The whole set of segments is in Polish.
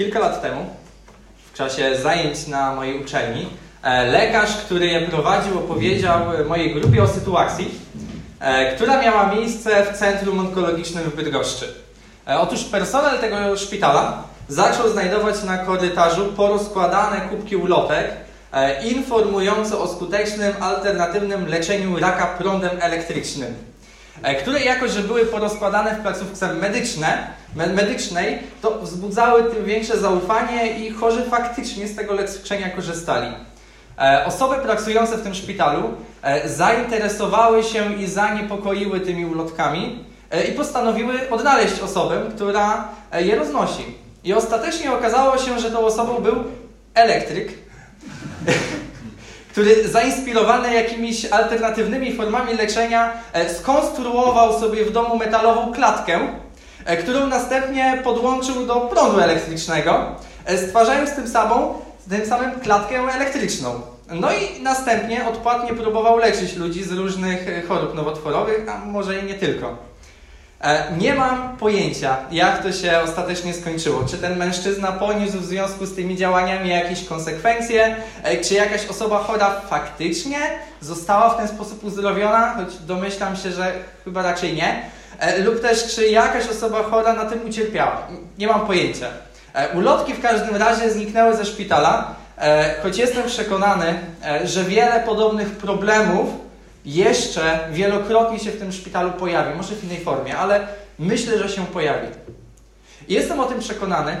Kilka lat temu, w czasie zajęć na mojej uczelni, e, lekarz, który je prowadził, opowiedział mojej grupie o sytuacji, e, która miała miejsce w Centrum Onkologicznym w Bydgoszczy. E, otóż personel tego szpitala zaczął znajdować na korytarzu porozkładane kubki ulotek informujące o skutecznym, alternatywnym leczeniu raka prądem elektrycznym. E, które jako, że były porozkładane w placówce medyczne, medycznej, to wzbudzały tym większe zaufanie i chorzy faktycznie z tego leczenia korzystali. E, osoby pracujące w tym szpitalu e, zainteresowały się i zaniepokoiły tymi ulotkami i postanowiły odnaleźć osobę, która je roznosi. I ostatecznie okazało się, że tą osobą był elektryk, który zainspirowany jakimiś alternatywnymi formami leczenia e, skonstruował sobie w domu metalową klatkę, e, którą następnie podłączył do prądu elektrycznego, e, stwarzając tym, samą, tym samym klatkę elektryczną. No i następnie odpłatnie próbował leczyć ludzi z różnych chorób nowotworowych, a może i nie tylko. E, nie mam pojęcia, jak to się ostatecznie skończyło. Czy ten mężczyzna poniósł w związku z tymi działaniami jakieś konsekwencje, e, czy jakaś osoba chora faktycznie została w ten sposób uzdrowiona, choć domyślam się, że chyba raczej nie, e, lub też czy jakaś osoba chora na tym ucierpiała. Nie mam pojęcia. Ulotki w każdym razie zniknęły ze szpitala, choć jestem przekonany, że wiele podobnych problemów jeszcze wielokrotnie się w tym szpitalu pojawi, może w innej formie, ale myślę, że się pojawi. Jestem o tym przekonany,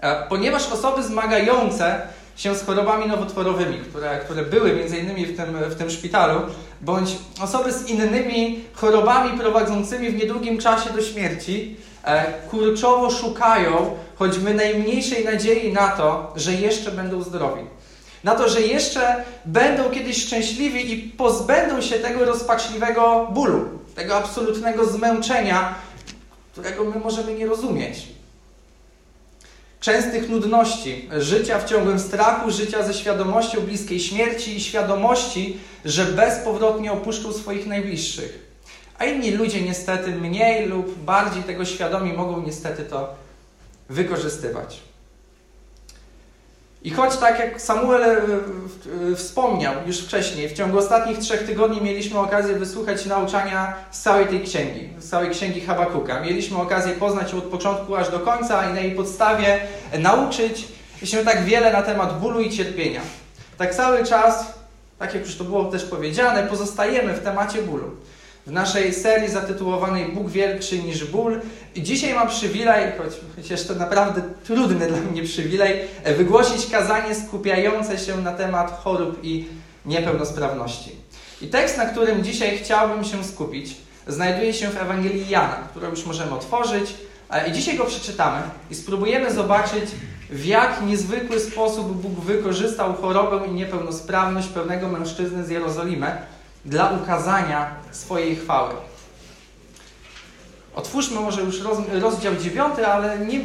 e, ponieważ osoby zmagające się z chorobami nowotworowymi, które, które były między innymi w tym, w tym szpitalu, bądź osoby z innymi chorobami prowadzącymi w niedługim czasie do śmierci, e, kurczowo szukają choćby najmniejszej nadziei na to, że jeszcze będą zdrowi na to, że jeszcze będą kiedyś szczęśliwi i pozbędą się tego rozpaczliwego bólu, tego absolutnego zmęczenia, którego my możemy nie rozumieć. Częstych nudności, życia w ciągłym strachu, życia ze świadomością bliskiej śmierci i świadomości, że bezpowrotnie opuszczą swoich najbliższych. A inni ludzie niestety mniej lub bardziej tego świadomi mogą niestety to wykorzystywać. I choć tak jak Samuel e, wspomniał już wcześniej, w ciągu ostatnich trzech tygodni mieliśmy okazję wysłuchać nauczania z całej tej księgi, z całej księgi Habakuka. Mieliśmy okazję poznać ją od początku aż do końca i na jej podstawie nauczyć się tak wiele na temat bólu i cierpienia. Tak cały czas, tak jak już to było też powiedziane, pozostajemy w temacie bólu w naszej serii zatytułowanej Bóg większy niż ból. I dzisiaj mam przywilej, choć chociaż to naprawdę trudny dla mnie przywilej, wygłosić kazanie skupiające się na temat chorób i niepełnosprawności. I tekst, na którym dzisiaj chciałbym się skupić, znajduje się w Ewangelii Jana, którą już możemy otworzyć. I dzisiaj go przeczytamy i spróbujemy zobaczyć, w jak niezwykły sposób Bóg wykorzystał chorobę i niepełnosprawność pewnego mężczyzny z Jerozolimy, dla ukazania swojej chwały. Otwórzmy może już roz, rozdział 9, ale nim,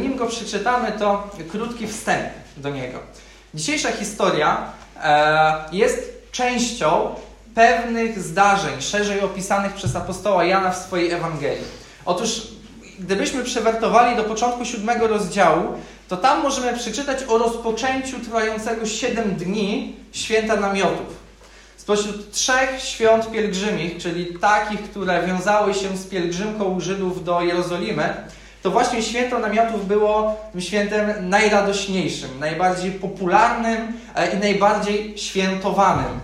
nim, go przeczytamy, to krótki wstęp do niego. Dzisiejsza historia e, jest częścią pewnych zdarzeń, szerzej opisanych przez apostoła Jana w swojej Ewangelii. Otóż, gdybyśmy przewertowali do początku siódmego rozdziału, to tam możemy przeczytać o rozpoczęciu trwającego 7 dni święta namiotów. Spośród trzech świąt pielgrzymich, czyli takich, które wiązały się z pielgrzymką Żydów do Jerozolimy, to właśnie święto namiotów było świętem najradośniejszym, najbardziej popularnym e, i najbardziej świętowanym.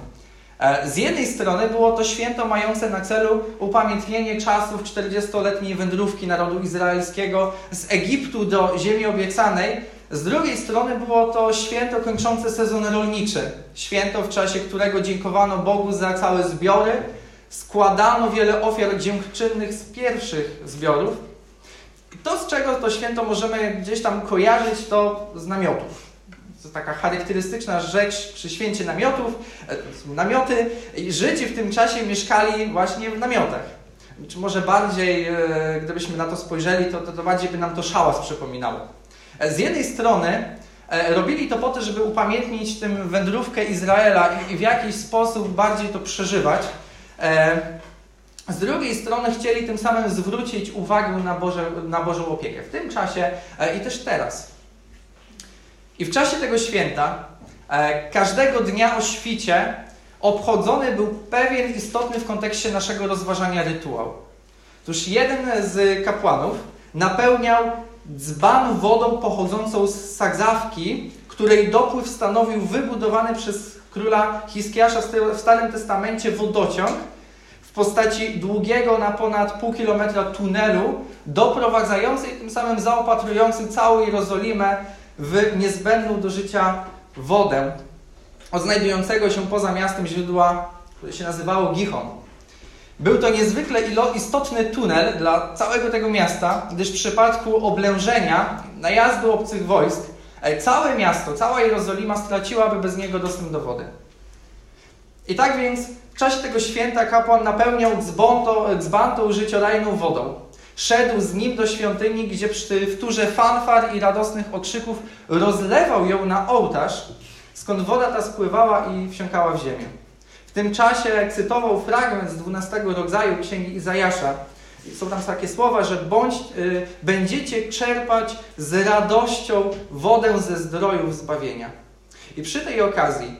E, z jednej strony było to święto mające na celu upamiętnienie czasów 40-letniej wędrówki narodu izraelskiego z Egiptu do ziemi obiecanej, z drugiej strony było to święto kończące sezon rolniczy. Święto, w czasie którego dziękowano Bogu za całe zbiory, składano wiele ofiar dziękczynnych z pierwszych zbiorów. To, z czego to święto możemy gdzieś tam kojarzyć, to z namiotów. To taka charakterystyczna rzecz przy święcie namiotów. E, namioty Żydzi w tym czasie mieszkali właśnie w namiotach. Czy może bardziej, e, gdybyśmy na to spojrzeli, to, to, to bardziej by nam to szałas przypominało. E, z jednej strony e, robili to po to, żeby upamiętnić tym wędrówkę Izraela i w jakiś sposób bardziej to przeżywać. E, z drugiej strony chcieli tym samym zwrócić uwagę na, Boże, na Bożą opiekę. W tym czasie i też teraz. I w czasie tego święta, każdego dnia o świcie, obchodzony był pewien istotny w kontekście naszego rozważania rytuał. Otóż jeden z kapłanów napełniał dzban wodą pochodzącą z sadzawki, której dopływ stanowił wybudowany przez króla Hiskiasza w Starym Testamencie wodociąg w postaci długiego na ponad pół kilometra tunelu, doprowadzający i tym samym zaopatrujący całą Jerozolimę w niezbędną do życia wodę od znajdującego się poza miastem źródła, które się nazywało Gichon. Był to niezwykle istotny tunel dla całego tego miasta, gdyż w przypadku oblężenia, najazdu obcych wojsk, e, całe miasto, cała Jerozolima straciłaby bez niego dostęp do wody. I tak więc w czasie tego święta kapłan napełniał dzban tą życiodajną wodą. Szedł z nim do świątyni, gdzie przy wtórze fanfar i radosnych okrzyków rozlewał ją na ołtarz, skąd woda ta spływała i wsiąkała w ziemię. Tym czasie cytował fragment z 12 rodzaju Księgi Izajasza. Są tam takie słowa, że bądź, y, będziecie czerpać z radością wodę ze zdrojów zbawienia. I przy tej okazji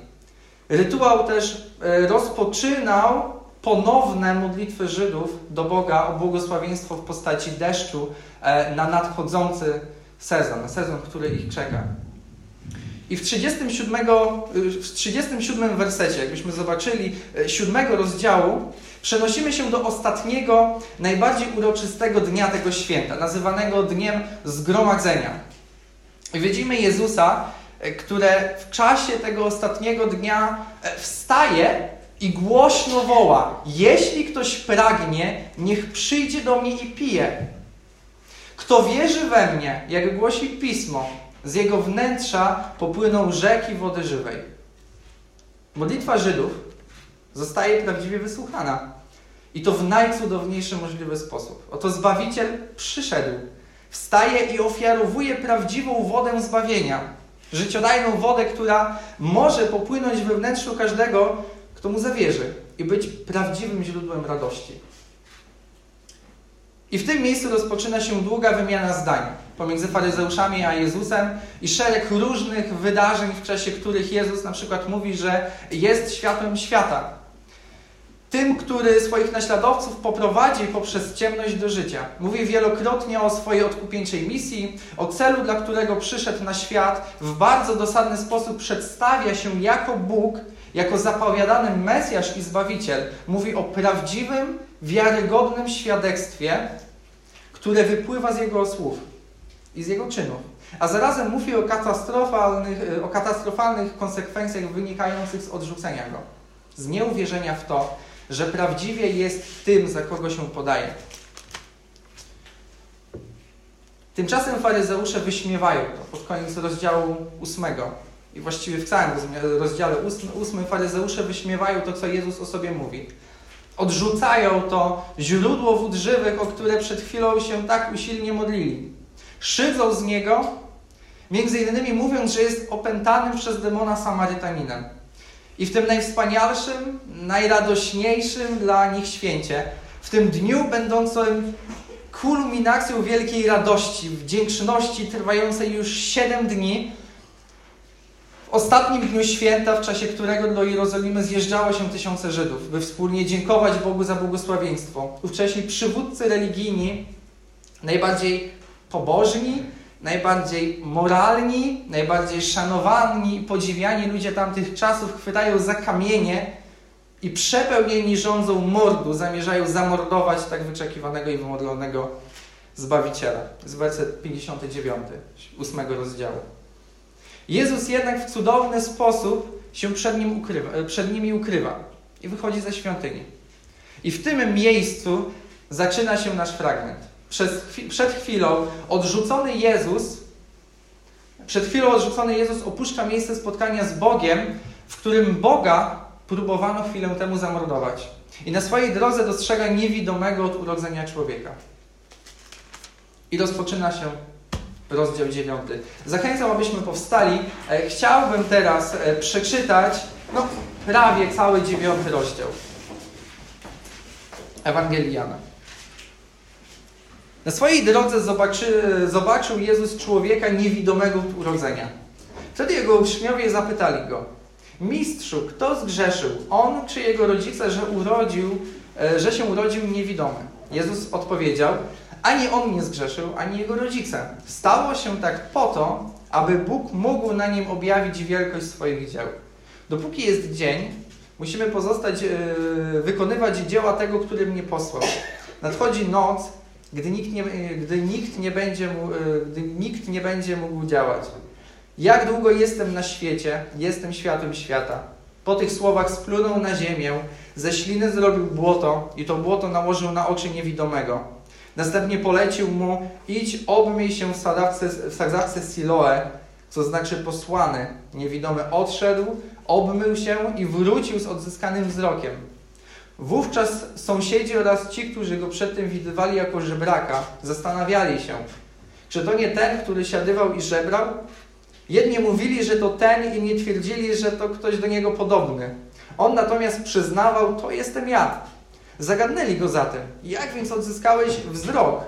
rytuał też y, rozpoczynał ponowne modlitwy Żydów do Boga o błogosławieństwo w postaci deszczu e, na nadchodzący sezon, sezon, który ich czeka. I w 37, w 37 wersecie, jakbyśmy zobaczyli, e, siódmego rozdziału, przenosimy się do ostatniego, najbardziej uroczystego dnia tego święta, nazywanego Dniem Zgromadzenia. I widzimy Jezusa, e, które w czasie tego ostatniego dnia e, wstaje i głośno woła: Jeśli ktoś pragnie, niech przyjdzie do mnie i pije. Kto wierzy we mnie, jak głosi pismo, z jego wnętrza popłyną rzeki wody żywej. Modlitwa Żydów zostaje prawdziwie wysłuchana. I to w najcudowniejszy możliwy sposób. Oto Zbawiciel przyszedł, wstaje i ofiarowuje prawdziwą wodę zbawienia. Życiodajną wodę, która może popłynąć we wnętrzu każdego, kto mu zawierzy i być prawdziwym źródłem radości. I w tym miejscu rozpoczyna się długa wymiana zdań pomiędzy faryzeuszami a Jezusem i szereg różnych wydarzeń, w czasie których Jezus na przykład mówi, że jest światłem świata. Tym, który swoich naśladowców poprowadzi poprzez ciemność do życia. Mówi wielokrotnie o swojej odkupieńczej misji, o celu, dla którego przyszedł na świat. W bardzo dosadny sposób przedstawia się jako Bóg, jako zapowiadany Mesjasz i Zbawiciel. Mówi o prawdziwym, wiarygodnym świadectwie, które wypływa z Jego słów i z Jego czynów. A zarazem mówi o katastrofalnych, o katastrofalnych konsekwencjach wynikających z odrzucenia Go. Z nieuwierzenia w to, że prawdziwie jest tym, za kogo się podaje. Tymczasem faryzeusze wyśmiewają to pod koniec rozdziału ósmego. I właściwie w całym rozdziale ósmym faryzeusze wyśmiewają to, co Jezus o sobie mówi. Odrzucają to źródło wód żywych, o które przed chwilą się tak usilnie modlili. Szydzą z niego, między innymi mówiąc, że jest opętanym przez demona Samarytaninem. I w tym najwspanialszym, najradośniejszym dla nich święcie, w tym dniu będącym kulminacją wielkiej radości, wdzięczności trwającej już siedem dni, w ostatnim dniu święta, w czasie którego do Jerozolimy zjeżdżało się tysiące Żydów, by wspólnie dziękować Bogu za błogosławieństwo. Ówcześni przywódcy religijni, najbardziej pobożni, najbardziej moralni, najbardziej szanowani i podziwiani ludzie tamtych czasów chwytają za kamienie i przepełnieni rządzą mordu zamierzają zamordować tak wyczekiwanego i wymodlonego Zbawiciela. Z werset 59, 8 rozdziału. Jezus jednak w cudowny sposób się przed, nim ukrywa, e, przed nimi ukrywa i wychodzi ze świątyni. I w tym miejscu zaczyna się nasz fragment. Przez, przed chwilą odrzucony Jezus, przed chwilą odrzucony Jezus opuszcza miejsce spotkania z Bogiem, w którym Boga próbowano chwilę temu zamordować. I na swojej drodze dostrzega niewidomego od urodzenia człowieka. I rozpoczyna się rozdział 9. Zachęcam, abyśmy powstali. E, chciałbym teraz e, przeczytać no, prawie cały dziewiąty rozdział. Ewangelii Jana. Na swojej drodze zobaczy, zobaczył Jezus człowieka niewidomego od urodzenia. Wtedy jego uczniowie zapytali go, Mistrzu, kto zgrzeszył, on czy jego rodzice, że, urodził, e, że się urodził niewidomy? Jezus odpowiedział, ani on nie zgrzeszył, ani jego rodzice. Stało się tak po to, aby Bóg mógł na nim objawić wielkość swoich dzieł. Dopóki jest dzień, musimy pozostać, yy, wykonywać dzieła tego, który mnie posłał. Nadchodzi noc, gdy nikt nie, gdy nikt nie, będzie, yy, gdy nikt nie będzie mógł działać. Jak długo jestem na świecie, jestem światłem świata. Po tych słowach splunął na ziemię, ze śliny zrobił błoto i to błoto nałożył na oczy niewidomego. Następnie polecił mu, idź obmyj się w sadzawce, w sadzawce Siloe, co znaczy posłany. Niewidomy odszedł, obmył się i wrócił z odzyskanym wzrokiem. Wówczas sąsiedzi oraz ci, którzy go przedtem widywali jako żebraka, zastanawiali się, czy to nie ten, który siadywał i żebrał? Jedni mówili, że to ten, inni twierdzili, że to ktoś do niego podobny. On natomiast przyznawał, to jestem ja. Zagadnęli go zatem, jak więc odzyskałeś wzrok?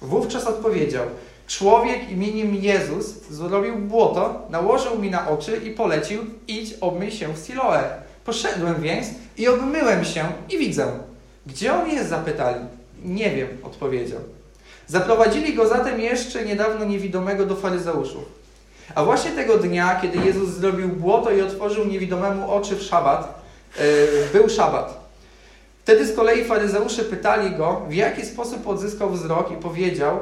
Wówczas odpowiedział, człowiek imieniem Jezus zrobił błoto, nałożył mi na oczy i polecił, idź obmyj się w Siloe. Poszedłem więc i obmyłem się i widzę. Gdzie on jest? zapytali. Nie wiem, odpowiedział. Zaprowadzili go zatem jeszcze niedawno niewidomego do faryzeuszów. A właśnie tego dnia, kiedy Jezus zrobił błoto i otworzył niewidomemu oczy w szabat, yy, był szabat. Wtedy z kolei faryzeusze pytali go, w jaki sposób odzyskał wzrok i powiedział,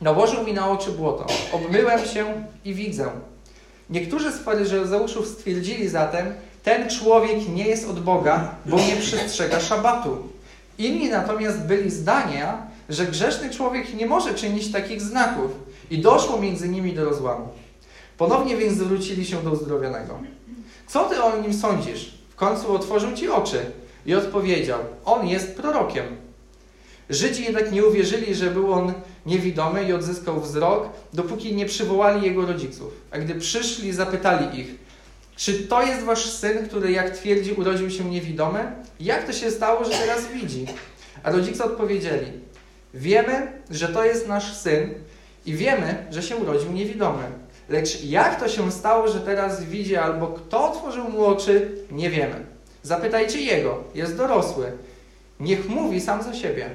nałożył mi na oczy błoto, obmyłem się i widzę. Niektórzy z faryzeuszów stwierdzili zatem, ten człowiek nie jest od Boga, bo nie przestrzega szabatu. Inni natomiast byli zdania, że grzeszny człowiek nie może czynić takich znaków i doszło między nimi do rozłamu. Ponownie więc zwrócili się do uzdrowionego. Co ty o nim sądzisz? W końcu otworzył ci oczy i odpowiedział: On jest prorokiem. Żydzi jednak nie uwierzyli, że był on niewidomy i odzyskał wzrok, dopóki nie przywołali jego rodziców. A gdy przyszli, zapytali ich: Czy to jest wasz syn, który, jak twierdzi, urodził się niewidomy? Jak to się stało, że teraz widzi? A rodzice odpowiedzieli: Wiemy, że to jest nasz syn i wiemy, że się urodził niewidomy. Lecz jak to się stało, że teraz widzi, albo kto otworzył mu oczy, nie wiemy. Zapytajcie jego, jest dorosły. Niech mówi sam za siebie.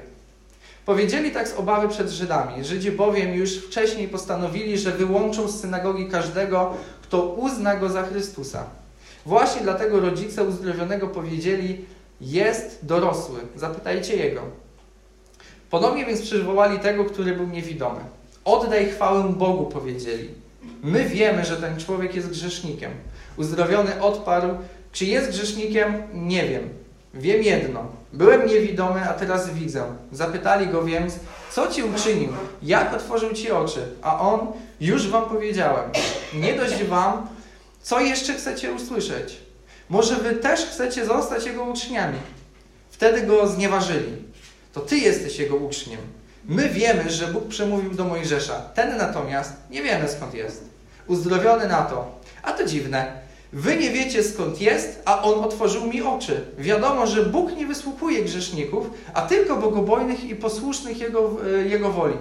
Powiedzieli tak z obawy przed Żydami. Żydzi bowiem już wcześniej postanowili, że wyłączą z synagogi każdego, kto uzna go za Chrystusa. Właśnie dlatego rodzice uzdrowionego powiedzieli: Jest dorosły, zapytajcie jego. Ponownie więc przywołali tego, który był niewidomy. Oddaj chwałę Bogu, powiedzieli. My wiemy, że ten człowiek jest grzesznikiem. Uzdrowiony odparł: Czy jest grzesznikiem? Nie wiem. Wiem jedno. Byłem niewidomy, a teraz widzę. Zapytali go więc, co ci uczynił? Jak otworzył ci oczy? A on, już wam powiedziałem. Nie dość wam, co jeszcze chcecie usłyszeć? Może wy też chcecie zostać jego uczniami? Wtedy go znieważyli. To ty jesteś jego uczniem. My wiemy, że Bóg przemówił do Mojżesza. Ten natomiast nie wiemy skąd jest. Uzdrowiony na to. A to dziwne. Wy nie wiecie skąd jest, a On otworzył mi oczy. Wiadomo, że Bóg nie wysłupuje grzeszników, a tylko bogobojnych i posłusznych Jego, e, Jego woli.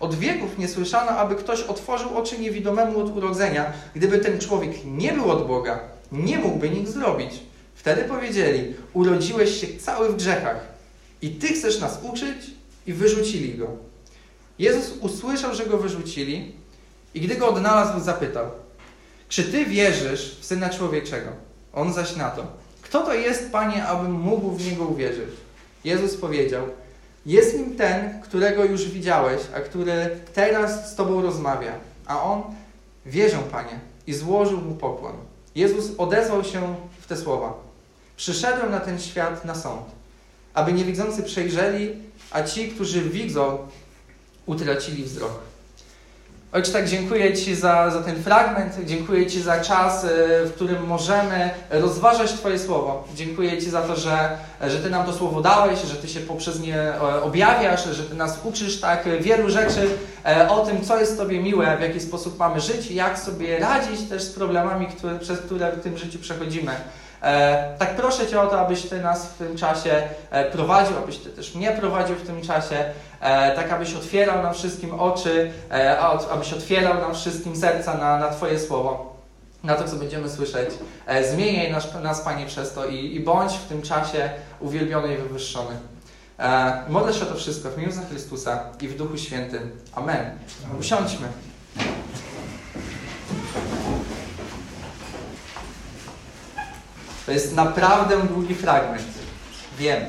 Od wieków nie słyszano, aby ktoś otworzył oczy niewidomemu od urodzenia. Gdyby ten człowiek nie był od Boga, nie mógłby nic zrobić. Wtedy powiedzieli, urodziłeś się cały w grzechach i Ty chcesz nas uczyć? I wyrzucili go. Jezus usłyszał, że go wyrzucili i gdy go odnalazł, zapytał, czy Ty wierzysz w Syna Człowieczego? On zaś na to. Kto to jest, Panie, abym mógł w Niego uwierzyć? Jezus powiedział, jest nim ten, którego już widziałeś, a który teraz z Tobą rozmawia. A on, wierzę, Panie, i złożył mu pokłon. Jezus odezwał się w te słowa. Przyszedłem na ten świat na sąd, aby niewidzący przejrzeli, a ci, którzy widzą, utracili wzrok. Ojcze, tak dziękuję Ci za, za ten fragment, dziękuję Ci za czas, e, w którym możemy rozważać Twoje słowo. Dziękuję Ci za to, że, że Ty nam to słowo dałeś, że Ty się poprzez nie e, objawiasz, że Ty nas uczysz tak wielu rzeczy e, o tym, co jest Tobie miłe, w jaki sposób mamy żyć, jak sobie radzić też z problemami, które, przez które w tym życiu przechodzimy. E, tak proszę Cię o to, abyś Ty nas w tym czasie e, prowadził, abyś Ty też mnie prowadził w tym czasie, e, tak abyś otwierał nam wszystkim oczy, abyś otwierał nam wszystkim serca na, na Twoje słowo, na to, co będziemy słyszeć. Zmieniaj nas, nas, Panie, przez to i, i bądź w tym czasie uwielbiony i wywyższony. E, modlę się o to wszystko w imieniu Chrystusa i w Duchu Świętym. Amen. Usiądźmy. To jest naprawdę długi fragment. Wiem.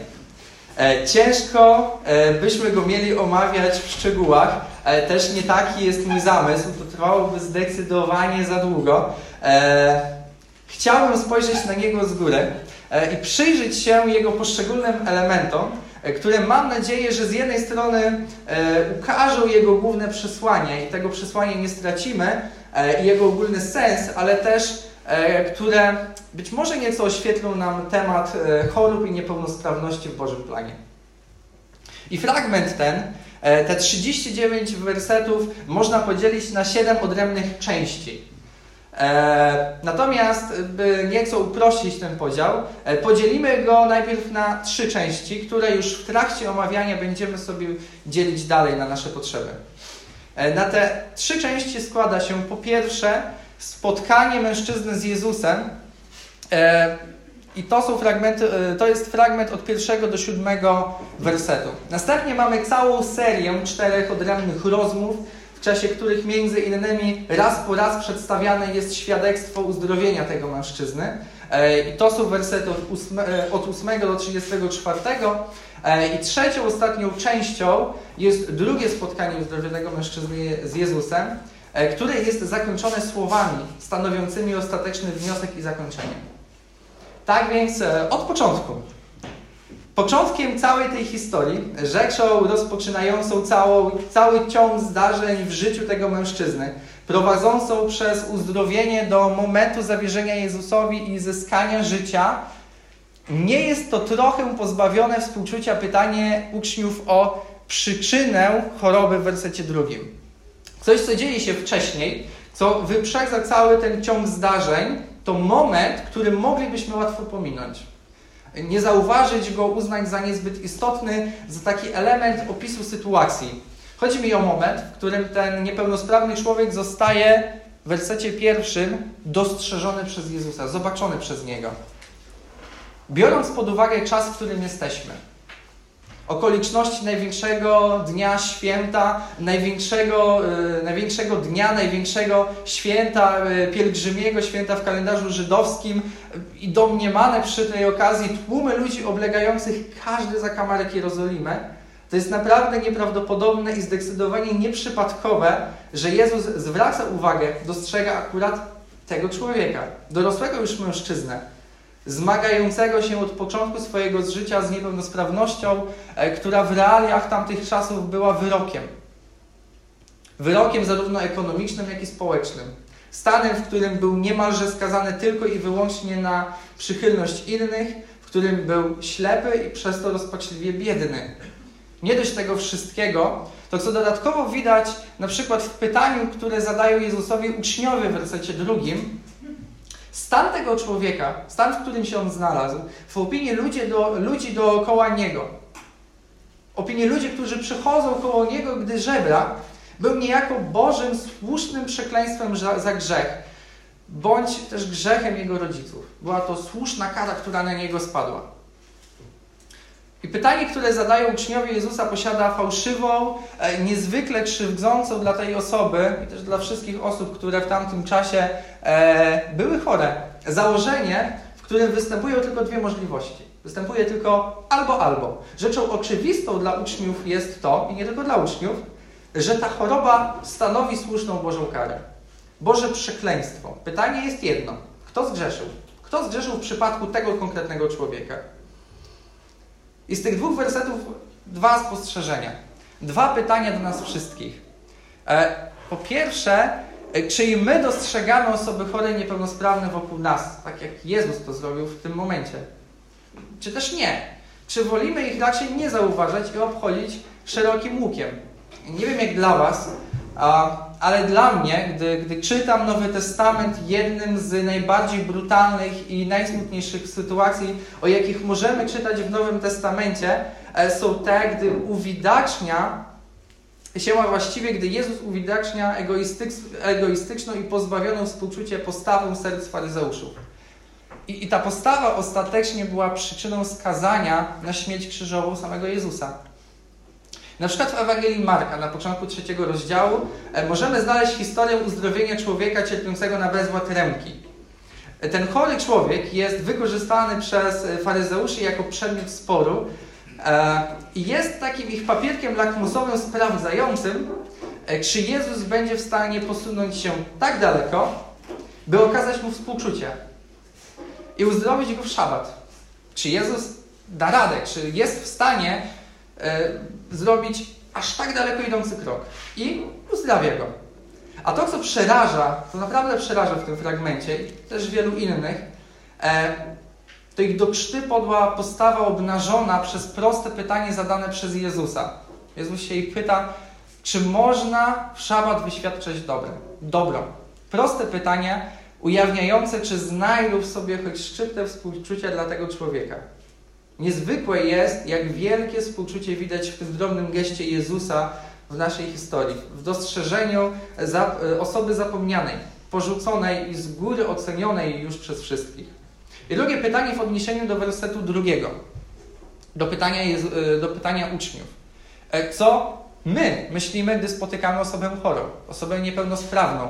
E, ciężko e, byśmy go mieli omawiać w szczegółach, też nie taki jest mój zamysł. To trwałoby zdecydowanie za długo. E, chciałbym spojrzeć na niego z góry i przyjrzeć się jego poszczególnym elementom, które mam nadzieję, że z jednej strony ukażą jego główne przesłanie i tego przesłania nie stracimy i jego ogólny sens, ale też które być może nieco oświetlą nam temat e, chorób i niepełnosprawności w Bożym planie. I fragment ten, e, te 39 wersetów, można podzielić na 7 odrębnych części. Natomiast, by nieco uprościć ten podział, podzielimy go najpierw na trzy części, które już w trakcie omawiania będziemy sobie dzielić dalej na nasze potrzeby. Na te trzy części składa się po pierwsze spotkanie mężczyzny z Jezusem. E, I to są fragmenty, e, to jest fragment od pierwszego do siódmego wersetu. Następnie mamy całą serię czterech odrębnych rozmów, w czasie których między innymi raz po raz przedstawiane jest świadectwo uzdrowienia tego mężczyzny. E, I to są wersety od 8, od 8 do 34. I trzecią, ostatnią częścią jest drugie spotkanie uzdrowionego mężczyzny z Jezusem. E, które jest zakończone słowami stanowiącymi ostateczny wniosek i zakończenie. Tak więc e, od początku. Początkiem całej tej historii, rzeczą rozpoczynającą całą, cały ciąg zdarzeń w życiu tego mężczyzny, prowadzącą przez uzdrowienie do momentu zawierzenia Jezusowi i zyskania życia, nie jest to trochę pozbawione współczucia pytanie uczniów o przyczynę choroby w wersecie drugim. Coś, co dzieje się wcześniej, co wyprzedza cały ten ciąg zdarzeń, to moment, który moglibyśmy łatwo pominąć. Nie zauważyć go, uznać za niezbyt istotny, za taki element opisu sytuacji. Chodzi mi o moment, w którym ten niepełnosprawny człowiek zostaje w wersecie pierwszym dostrzeżony przez Jezusa, zobaczony przez Niego. Biorąc pod uwagę czas, w którym jesteśmy, okoliczności największego dnia święta, największego, yy, największego dnia, największego święta yy, pielgrzymiego, święta w kalendarzu żydowskim. I domniemane przy tej okazji tłumy ludzi oblegających każdy zakamarek Jerozolimę, to jest naprawdę nieprawdopodobne i zdecydowanie nieprzypadkowe, że Jezus zwraca uwagę, dostrzega akurat tego człowieka, dorosłego już mężczyznę, zmagającego się od początku swojego życia z niepełnosprawnością, e, która w realiach tamtych czasów była wyrokiem. Wyrokiem zarówno ekonomicznym, jak i społecznym. Stanem, w którym był niemalże skazany tylko i wyłącznie na przychylność innych, w którym był ślepy i przez to rozpaczliwie biedny. Nie dość tego wszystkiego, to co dodatkowo widać na przykład w pytaniu, które zadają Jezusowi uczniowie w wersecie drugim, Stan tego człowieka, stan, w którym się on znalazł, w opinii ludzi, do, ludzi dookoła niego, opinii ludzi, którzy przychodzą koło niego, gdy żebra, był niejako Bożym, słusznym przekleństwem za, za grzech, bądź też grzechem jego rodziców. Była to słuszna kara, która na niego spadła. I pytanie, które zadają uczniowie Jezusa, posiada fałszywą, e, niezwykle krzywdzącą dla tej osoby i też dla wszystkich osób, które w tamtym czasie e, były chore, założenie, w którym występują tylko dwie możliwości. Występuje tylko albo albo. Rzeczą oczywistą dla uczniów jest to, i nie tylko dla uczniów, że ta choroba stanowi słuszną Bożą karę. Boże przekleństwo. Pytanie jest jedno. Kto zgrzeszył? Kto zgrzeszył w przypadku tego konkretnego człowieka? I z tych dwóch wersetów dwa spostrzeżenia. Dwa pytania do nas wszystkich. E, po pierwsze, e, czy i my dostrzegamy osoby chore i niepełnosprawne wokół nas, tak jak Jezus to zrobił w tym momencie? Czy też nie? Czy wolimy ich raczej nie zauważać i obchodzić szerokim łukiem? Nie wiem jak dla Was, ale dla mnie, gdy, gdy czytam Nowy Testament, jednym z najbardziej brutalnych i najsmutniejszych sytuacji, o jakich możemy czytać w Nowym Testamencie, e, są te, gdy uwidacznia się, a właściwie gdy Jezus uwidacznia egoistyczną i pozbawioną współczucia postawę serc faryzeuszów. I, I ta postawa ostatecznie była przyczyną skazania na śmierć krzyżową samego Jezusa. Na przykład w Ewangelii Marka, na początku trzeciego rozdziału, e, możemy znaleźć historię uzdrowienia człowieka cierpiącego na bezwład ręki. E, ten chory człowiek jest wykorzystany przez e, faryzeuszy jako przedmiot sporu i jest takim ich papierkiem lakmusowym sprawdzającym, czy Jezus będzie w stanie posunąć się tak daleko, by okazać mu współczucie i uzdrowić go w szabat. Czy Jezus da radę, czy jest w stanie zrobić aż tak daleko idący krok i uzdrawia go. A to, co przeraża, to naprawdę przeraża w tym fragmencie i też wielu innych, e, to ich do krzty podła postawa obnażona przez proste pytanie zadane przez Jezusa. Jezus się jej pyta, czy można w szabat wyświadczać dobre? dobro? Proste pytanie, ujawniające, czy znajdą w sobie choć szczyptę współczucia dla tego człowieka. Niezwykłe jest, jak wielkie współczucie widać w tym drobnym geście Jezusa w naszej historii, w dostrzeżeniu za, osoby zapomnianej, porzuconej i z góry ocenionej już przez wszystkich. I drugie pytanie w odniesieniu do wersetu drugiego, do pytania, Jezu, do pytania uczniów. E, co my myślimy, gdy spotykamy osobę chorą, osobę niepełnosprawną,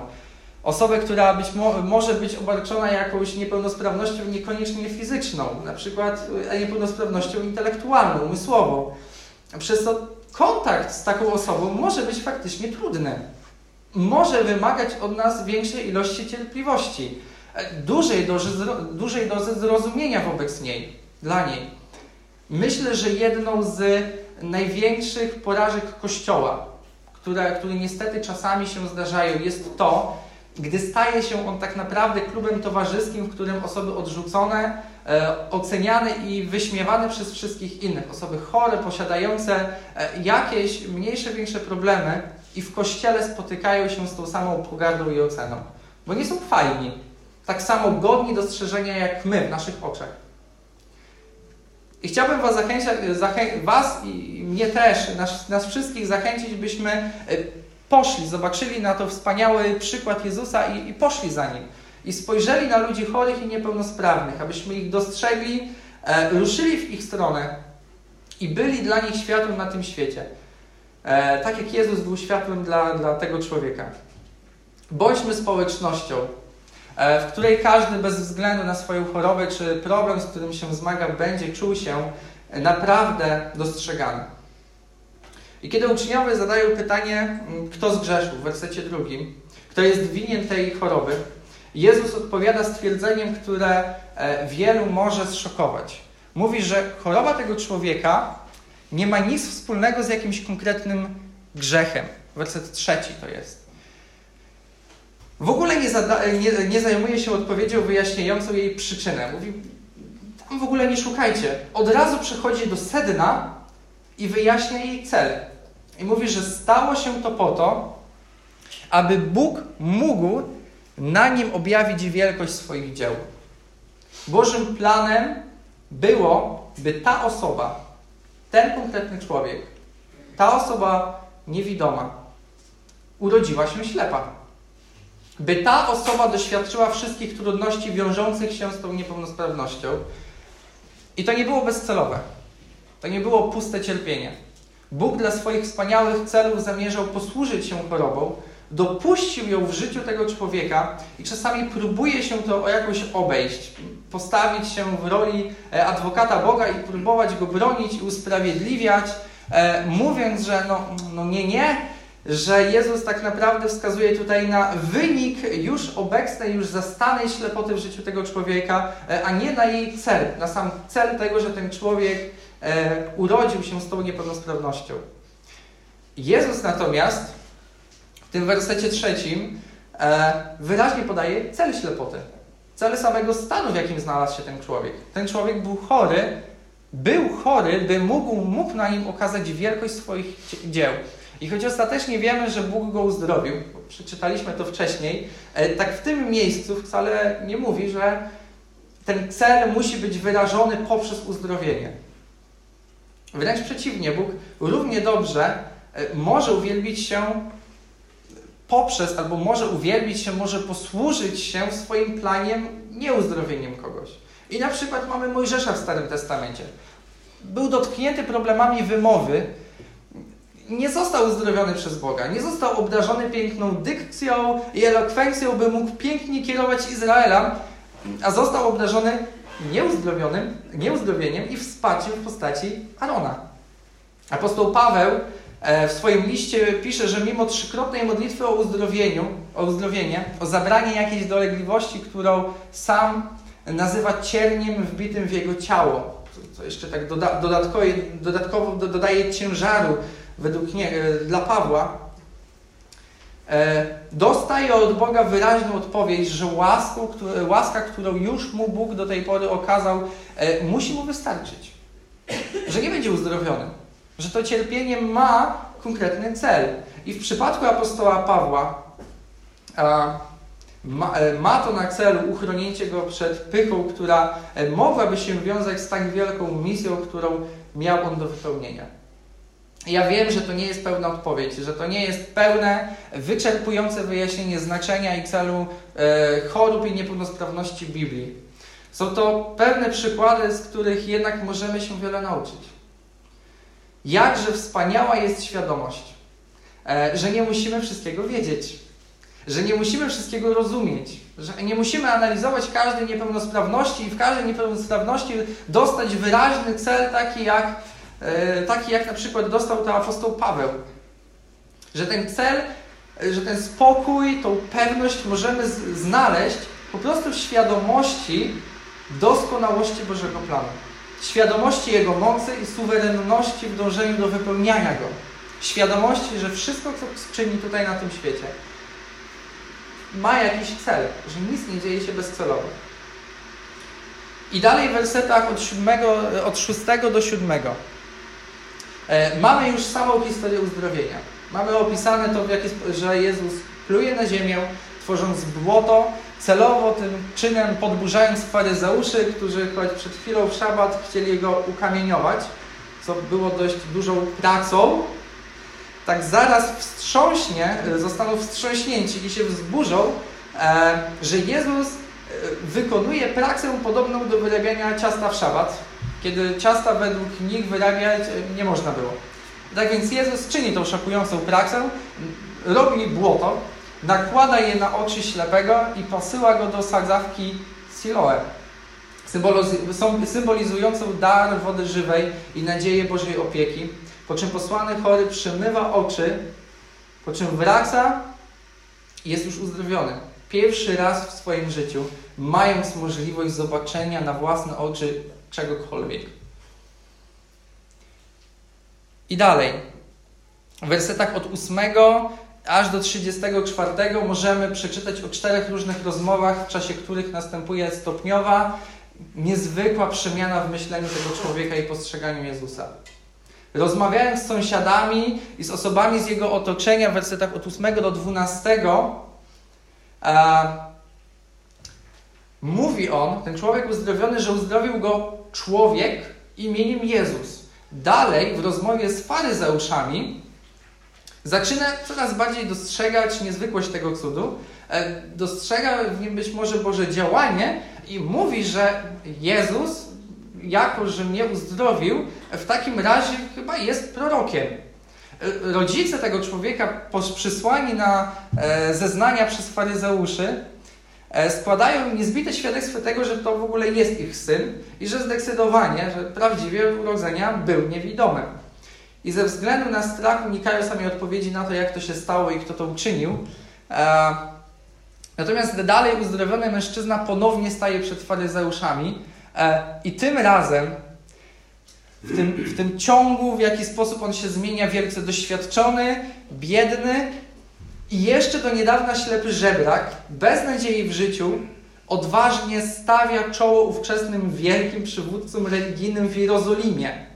Osobę, która być mo może być obarczona jakąś niepełnosprawnością niekoniecznie fizyczną, na przykład e, niepełnosprawnością intelektualną, umysłową. Przez to kontakt z taką osobą może być faktycznie trudny. Może wymagać od nas większej ilości cierpliwości, e, dużej dozy, dużej dozy zrozumienia wobec niej, dla niej. Myślę, że jedną z największych porażek Kościoła, które, które niestety czasami się zdarzają, jest to, gdy staje się on tak naprawdę klubem towarzyskim, w którym osoby odrzucone, e, oceniane i wyśmiewane przez wszystkich innych, osoby chore, posiadające e, jakieś mniejsze, większe problemy i w kościele spotykają się z tą samą pogardą i oceną. Bo nie są fajni, tak samo godni dostrzeżenia jak my w naszych oczach. I chciałbym Was zachęcić, zachę Was i mnie też, nas, nas wszystkich zachęcić, byśmy e, poszli, zobaczyli na to wspaniały przykład Jezusa i, i poszli za nim. I spojrzeli na ludzi chorych i niepełnosprawnych, abyśmy ich dostrzegli, e, ruszyli w ich stronę i byli dla nich światłem na tym świecie. E, tak jak Jezus był światłem dla, dla tego człowieka. Bądźmy społecznością, e, w której każdy bez względu na swoją chorobę czy problem, z którym się zmaga, będzie czuł się naprawdę dostrzegany. I kiedy uczniowie zadają pytanie, mm, kto zgrzeszył w wersecie drugim, kto jest winien tej choroby, Jezus odpowiada stwierdzeniem, które e, wielu może zszokować. Mówi, że choroba tego człowieka nie ma nic wspólnego z jakimś konkretnym grzechem. Werset trzeci to jest. W ogóle nie, nie, nie zajmuje się odpowiedzią wyjaśniającą jej przyczynę. Mówi, tam w ogóle nie szukajcie. Od razu przechodzi do sedna i wyjaśnia jej cel. I mówi, że stało się to po to, aby Bóg mógł na nim objawić wielkość swoich dzieł. Bożym planem było, by ta osoba, ten konkretny człowiek, ta osoba niewidoma, urodziła się ślepa. By ta osoba doświadczyła wszystkich trudności wiążących się z tą niepełnosprawnością. I to nie było bezcelowe. To nie było puste cierpienie. Bóg dla swoich wspaniałych celów zamierzał posłużyć się chorobą, dopuścił ją w życiu tego człowieka i czasami próbuje się to jakoś obejść, postawić się w roli e, adwokata Boga i próbować go bronić i usprawiedliwiać, e, mówiąc, że no, no nie, nie, że Jezus tak naprawdę wskazuje tutaj na wynik już obecnej, już zastanej ślepoty w życiu tego człowieka, e, a nie na jej cel, na sam cel tego, że ten człowiek urodził się z tą niepełnosprawnością. Jezus natomiast w tym wersecie trzecim e, wyraźnie podaje cel ślepoty. Cel samego stanu, w jakim znalazł się ten człowiek. Ten człowiek był chory, był chory, by mógł, mógł na nim okazać wielkość swoich dzieł. I choć ostatecznie wiemy, że Bóg go uzdrowił, przeczytaliśmy to wcześniej, e, tak w tym miejscu wcale nie mówi, że ten cel musi być wyrażony poprzez uzdrowienie. Wręcz przeciwnie, Bóg równie dobrze e, może uwielbić się poprzez, albo może uwielbić się, może posłużyć się swoim planie nieuzdrowieniem kogoś. I na przykład mamy Mojżesza w Starym Testamencie. Był dotknięty problemami wymowy, nie został uzdrowiony przez Boga, nie został obdarzony piękną dykcją i elokwencją, by mógł pięknie kierować Izraelem, a został obdarzony nieuzdrowionym, nieuzdrowieniem i wsparciem w postaci Arona. Apostoł Paweł e, w swoim liście pisze, że mimo trzykrotnej modlitwy o uzdrowieniu, o uzdrowienie, o zabranie jakiejś dolegliwości, którą sam nazywa cierniem wbitym w jego ciało, co jeszcze tak doda dodatkowo, dodatkowo dodaje ciężaru według nie, e, dla Pawła, dostaje od Boga wyraźną odpowiedź, że łaską, łaska, którą już mu Bóg do tej pory okazał, e, musi mu wystarczyć. Że nie będzie uzdrowiony. Że to cierpienie ma konkretny cel. I w przypadku apostoła Pawła ma, ma to na celu uchronięcie go przed pychą, która mogłaby się wiązać z tak wielką misją, którą miał on do wypełnienia. Ja wiem, że to nie jest pełna odpowiedź, że to nie jest pełne, wyczerpujące wyjaśnienie znaczenia i celu e, chorób i niepełnosprawności Biblii. Są to pewne przykłady, z których jednak możemy się wiele nauczyć. Jakże wspaniała jest świadomość, e, że nie musimy wszystkiego wiedzieć, że nie musimy wszystkiego rozumieć, że nie musimy analizować każdej niepełnosprawności i w każdej niepełnosprawności dostać wyraźny cel taki jak taki jak na przykład dostał to apostoł Paweł. Że ten cel, że ten spokój, tą pewność możemy znaleźć po prostu w świadomości doskonałości Bożego planu. Świadomości Jego mocy i suwerenności w dążeniu do wypełniania Go. Świadomości, że wszystko, co czyni tutaj na tym świecie, ma jakiś cel, że nic nie dzieje się bezcelowo. I dalej w wersetach od, 7, od 6 do 7. E, mamy już samą historię uzdrowienia. Mamy opisane to, że Jezus pluje na ziemię, tworząc błoto, celowo tym czynem podburzając faryzeuszy, którzy choć przed chwilą w szabat chcieli go ukamieniować, co było dość dużą pracą, tak zaraz wstrząśnie, zostaną wstrząśnięci i się wzburzą, e, że Jezus e, wykonuje pracę podobną do wyrabiania ciasta w szabat, kiedy ciasta według nich wyrabiać e, nie można było. Tak więc Jezus czyni tą szokującą praksę, robi błoto, nakłada je na oczy ślepego i posyła go do sadzawki Siloe, symbolizującą dar wody żywej i nadzieję Bożej opieki, po czym posłany chory przemywa oczy, po czym wraca i jest już uzdrowiony. Pierwszy raz w swoim życiu, mając możliwość zobaczenia na własne oczy czegokolwiek. I dalej. W wersetach od 8 aż do 34 możemy przeczytać o czterech różnych rozmowach, w czasie których następuje stopniowa, niezwykła przemiana w myśleniu tego człowieka i postrzeganiu Jezusa. Rozmawiając z sąsiadami i z osobami z jego otoczenia w wersetach od 8 do 12, Mówi on, ten człowiek uzdrowiony, że uzdrowił go człowiek imieniem Jezus. Dalej, w rozmowie z faryzeuszami, zaczyna coraz bardziej dostrzegać niezwykłość tego cudu, e, dostrzega w nim być może Boże działanie i mówi, że Jezus, jako że mnie uzdrowił, w takim razie chyba jest prorokiem. E, rodzice tego człowieka, przysłani na e, zeznania przez faryzeuszy, składają niezbite świadectwo tego, że to w ogóle jest ich syn i że zdecydowanie, że prawdziwie urodzenia był niewidomy. I ze względu na strach unikają sami odpowiedzi na to, jak to się stało i kto to uczynił. E, natomiast dalej uzdrowiony mężczyzna ponownie staje przed faryzeuszami e, i tym razem w tym, w tym ciągu, w jaki sposób on się zmienia, wielce doświadczony, biedny, i jeszcze do niedawna ślepy żebrak, bez nadziei w życiu, odważnie stawia czoło ówczesnym wielkim przywódcom religijnym w Jerozolimie.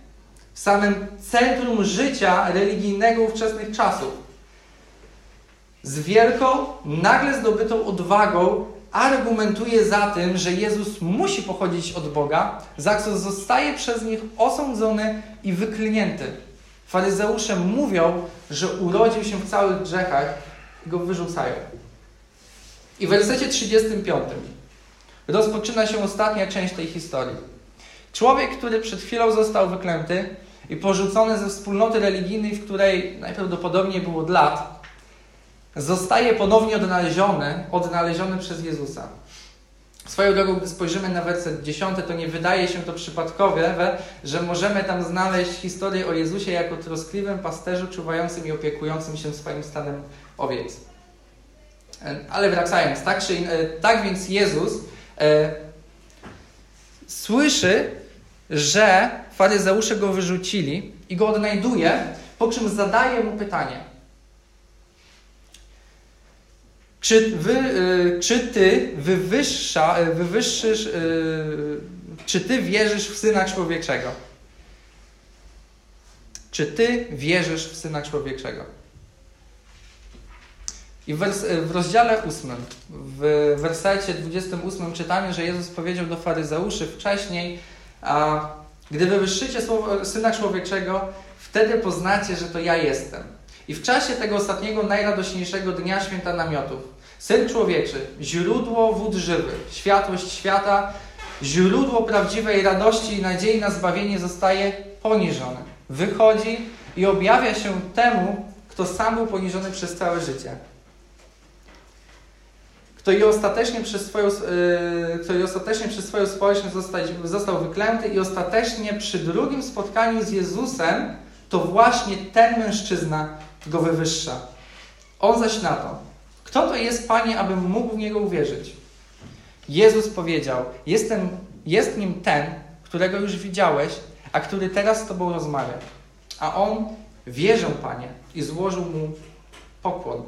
w samym centrum życia religijnego ówczesnych czasów. Z wielką, nagle zdobytą odwagą argumentuje za tym, że Jezus musi pochodzić od Boga, za co zostaje przez nich osądzony i wyklinięty. Faryzeusze mówią, że urodził się w całych grzechach go wyrzucają. I w wersecie 35 rozpoczyna się ostatnia część tej historii. Człowiek, który przed chwilą został wyklęty i porzucony ze wspólnoty religijnej, w której najprawdopodobniej było od lat, zostaje ponownie odnaleziony, odnaleziony przez Jezusa. Swoją drogą, gdy spojrzymy na werset 10, to nie wydaje się to przypadkowe, że możemy tam znaleźć historię o Jezusie jako troskliwym pasterzu czuwającym i opiekującym się swoim stanem owiec. Ale wracając, tak, czy, tak więc Jezus e, słyszy, że faryzeusze go wyrzucili i go odnajduje, po czym zadaje mu pytanie – Czy, wy, y, czy ty wywyższa, y, wywyższysz, y, czy ty wierzysz w Syna Człowieczego? Czy ty wierzysz w Syna Człowieczego? I w, w rozdziale 8, w wersecie 28 czytamy, że Jezus powiedział do faryzeuszy wcześniej, a gdy wywyższycie słowo Syna Człowieczego, wtedy poznacie, że to ja jestem. I w czasie tego ostatniego, najradośniejszego dnia święta namiotów, Syn człowieczy, źródło wód żywych, światłość świata, źródło prawdziwej radości i nadziei na zbawienie zostaje poniżony. Wychodzi i objawia się temu, kto sam był poniżony przez całe życie. I ostatecznie przez swoją, i ostatecznie przez swoją społeczność został, został wyklęty i ostatecznie przy drugim spotkaniu z Jezusem, to właśnie ten mężczyzna go wywyższa. On zaś na to, kto to jest, Panie, abym mógł w Niego uwierzyć? Jezus powiedział, Jestem, jest nim ten, którego już widziałeś, a który teraz z Tobą rozmawia. A on, wierzę, Panie, i złożył mu pokłon.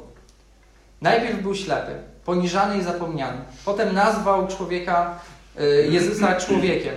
Najpierw był ślepy, poniżany i zapomniany. Potem nazwał człowieka, y, Jezusa człowiekiem.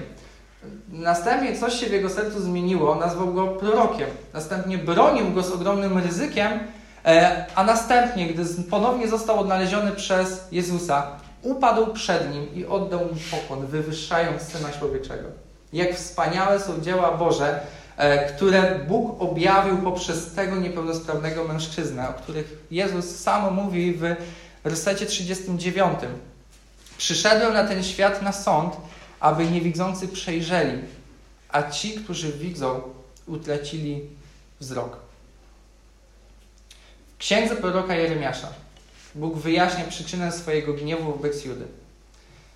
Następnie coś się w jego sercu zmieniło, nazwał go prorokiem. Następnie bronił go z ogromnym ryzykiem, E, a następnie, gdy ponownie został odnaleziony przez Jezusa, upadł przed nim i oddał mu pokłon, wywyższając Syna Człowieczego. Jak wspaniałe są dzieła Boże, e, które Bóg objawił poprzez tego niepełnosprawnego mężczyznę, o których Jezus sam mówi w wersecie 39. Przyszedłem na ten świat na sąd, aby niewidzący przejrzeli, a ci, którzy widzą, utracili wzrok księdze proroka Jeremiasza Bóg wyjaśnia przyczynę swojego gniewu wobec Judy.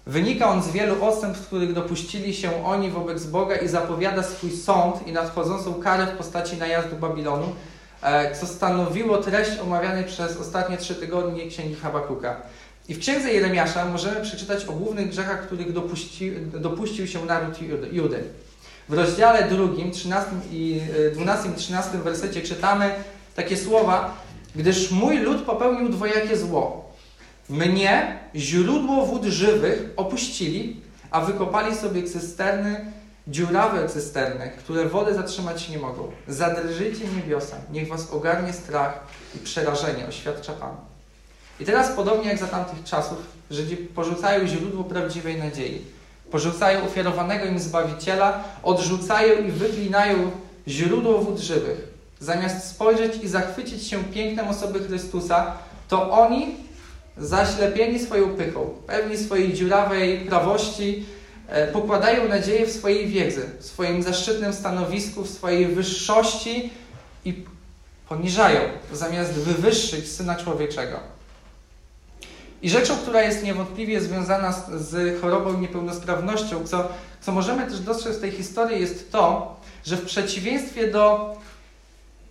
Wynika on z wielu odstępstw, których dopuścili się oni wobec Boga i zapowiada swój sąd i nadchodzącą karę w postaci najazdu Babilonu, co stanowiło treść omawianej przez ostatnie trzy tygodnie Księgi Habakuka. I w Księdze Jeremiasza możemy przeczytać o głównych grzechach, których dopuści, dopuścił się naród Judy. W rozdziale drugim, 13 i 12 i 13 wersecie czytamy takie słowa, gdyż mój lud popełnił dwojakie zło. Mnie, źródło wód żywych, opuścili, a wykopali sobie cysterny, dziurawe cysterny, które wody zatrzymać nie mogą. Zadrżyjcie niebiosa, niech was ogarnie strach i przerażenie, oświadcza Pan. I teraz podobnie jak za tamtych czasów, Żydzi porzucają źródło prawdziwej nadziei. Porzucają ofiarowanego im Zbawiciela, odrzucają i wyklinają źródło wód żywych. Zamiast spojrzeć i zachwycić się pięknem osoby Chrystusa, to oni, zaślepieni swoją pychą, pewni swojej dziurawej prawości, pokładają nadzieję w swojej wiedzy, w swoim zaszczytnym stanowisku, w swojej wyższości i poniżają, zamiast wywyższyć Syna Człowieczego. I rzeczą, która jest niewątpliwie związana z, z chorobą i niepełnosprawnością, co, co możemy też dostrzec w tej historii, jest to, że w przeciwieństwie do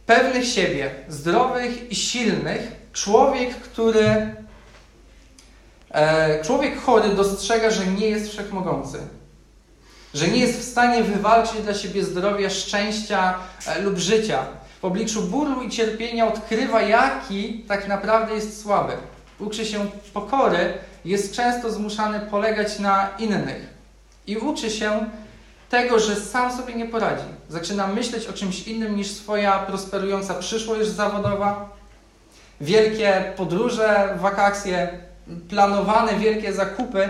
pewnych siebie, zdrowych i silnych, człowiek, który e, człowiek chory dostrzega, że nie jest wszechmogący. Że nie jest w stanie wywalczyć dla siebie zdrowia, szczęścia e, lub życia. W obliczu bólu i cierpienia odkrywa, jaki tak naprawdę jest słaby. Uczy się pokory, jest często zmuszany polegać na innych. I uczy się tego, że sam sobie nie poradzi. Zaczyna myśleć o czymś innym niż swoja prosperująca przyszłość zawodowa, wielkie podróże, wakacje, planowane wielkie zakupy,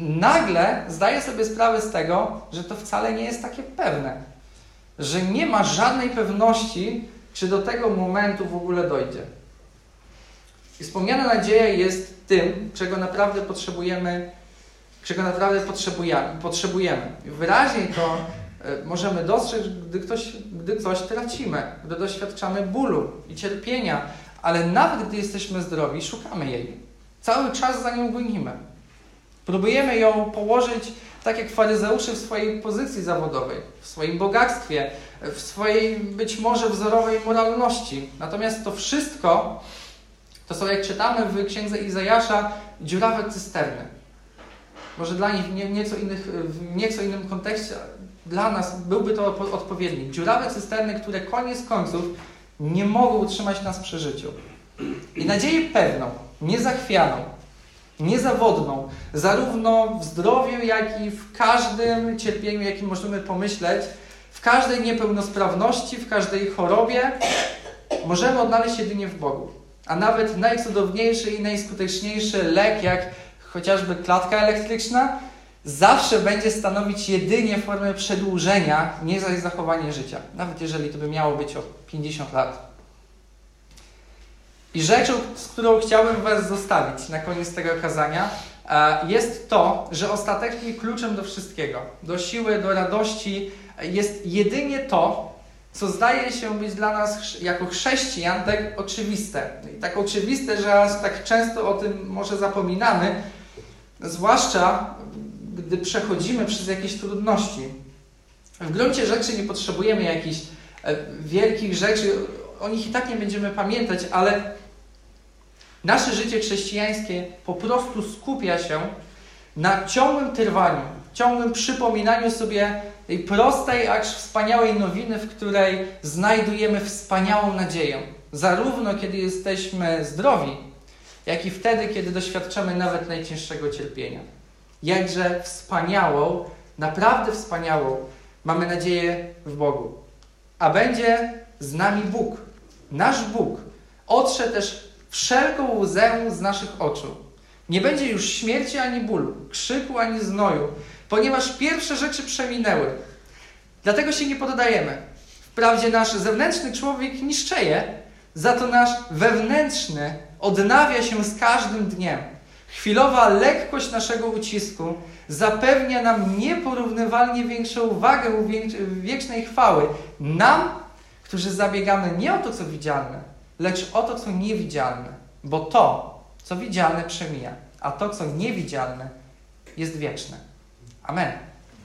nagle zdaje sobie sprawę z tego, że to wcale nie jest takie pewne. Że nie ma żadnej pewności, czy do tego momentu w ogóle dojdzie. I wspomniana nadzieja jest tym, czego naprawdę potrzebujemy, czego naprawdę potrzebujemy. potrzebujemy. Wyraźniej to e, możemy dostrzec, gdy, ktoś, gdy coś tracimy, gdy doświadczamy bólu i cierpienia, ale nawet gdy jesteśmy zdrowi, szukamy jej. Cały czas za nią gonimy. Próbujemy ją położyć tak jak faryzeusze w swojej pozycji zawodowej, w swoim bogactwie, w swojej być może wzorowej moralności. Natomiast to wszystko to są, jak czytamy w księdze Izajasza, dziurawe cysterny. Może dla nich nie, nieco innych, w nieco innym kontekście, dla nas byłby to odpowiednik. Dziurawe cysterny, które koniec końców nie mogą utrzymać nas przy życiu. I nadzieję pewną, niezachwianą, niezawodną, zarówno w zdrowiu, jak i w każdym cierpieniu, jakim możemy pomyśleć, w każdej niepełnosprawności, w każdej chorobie, możemy odnaleźć jedynie w Bogu. A nawet najcudowniejszy i najskuteczniejszy lek, jak chociażby klatka elektryczna, zawsze będzie stanowić jedynie formę przedłużenia, nie zaś zachowanie życia. Nawet jeżeli to by miało być o 50 lat. I rzeczą, z którą chciałbym Was zostawić na koniec tego kazania, e, jest to, że ostatecznie kluczem do wszystkiego, do siły, do radości jest jedynie to, co zdaje się być dla nas jako chrześcijan tak oczywiste. I tak oczywiste, że aż tak często o tym może zapominamy, zwłaszcza gdy przechodzimy przez jakieś trudności. W gruncie rzeczy nie potrzebujemy jakichś e, wielkich rzeczy, o nich i tak nie będziemy pamiętać, ale nasze życie chrześcijańskie po prostu skupia się na ciągłym trwaniu, ciągłym przypominaniu sobie tej prostej, acz wspaniałej nowiny, w której znajdujemy wspaniałą nadzieję. Zarówno kiedy jesteśmy zdrowi, jak i wtedy, kiedy doświadczamy nawet najcięższego cierpienia. Jakże wspaniałą, naprawdę wspaniałą mamy nadzieję w Bogu. A będzie z nami Bóg, nasz Bóg. Otrze też wszelką łzę z naszych oczu. Nie będzie już śmierci ani bólu, krzyku ani znoju, ponieważ pierwsze rzeczy przeminęły. Dlatego się nie poddajemy. Wprawdzie nasz zewnętrzny człowiek niszczeje, za to nasz wewnętrzny odnawia się z każdym dniem. Chwilowa lekkość naszego ucisku zapewnia nam nieporównywalnie większą wagę wiecznej chwały. Nam, którzy zabiegamy nie o to, co widzialne, lecz o to, co niewidzialne. Bo to, co widzialne, przemija, a to, co niewidzialne, jest wieczne. Amen.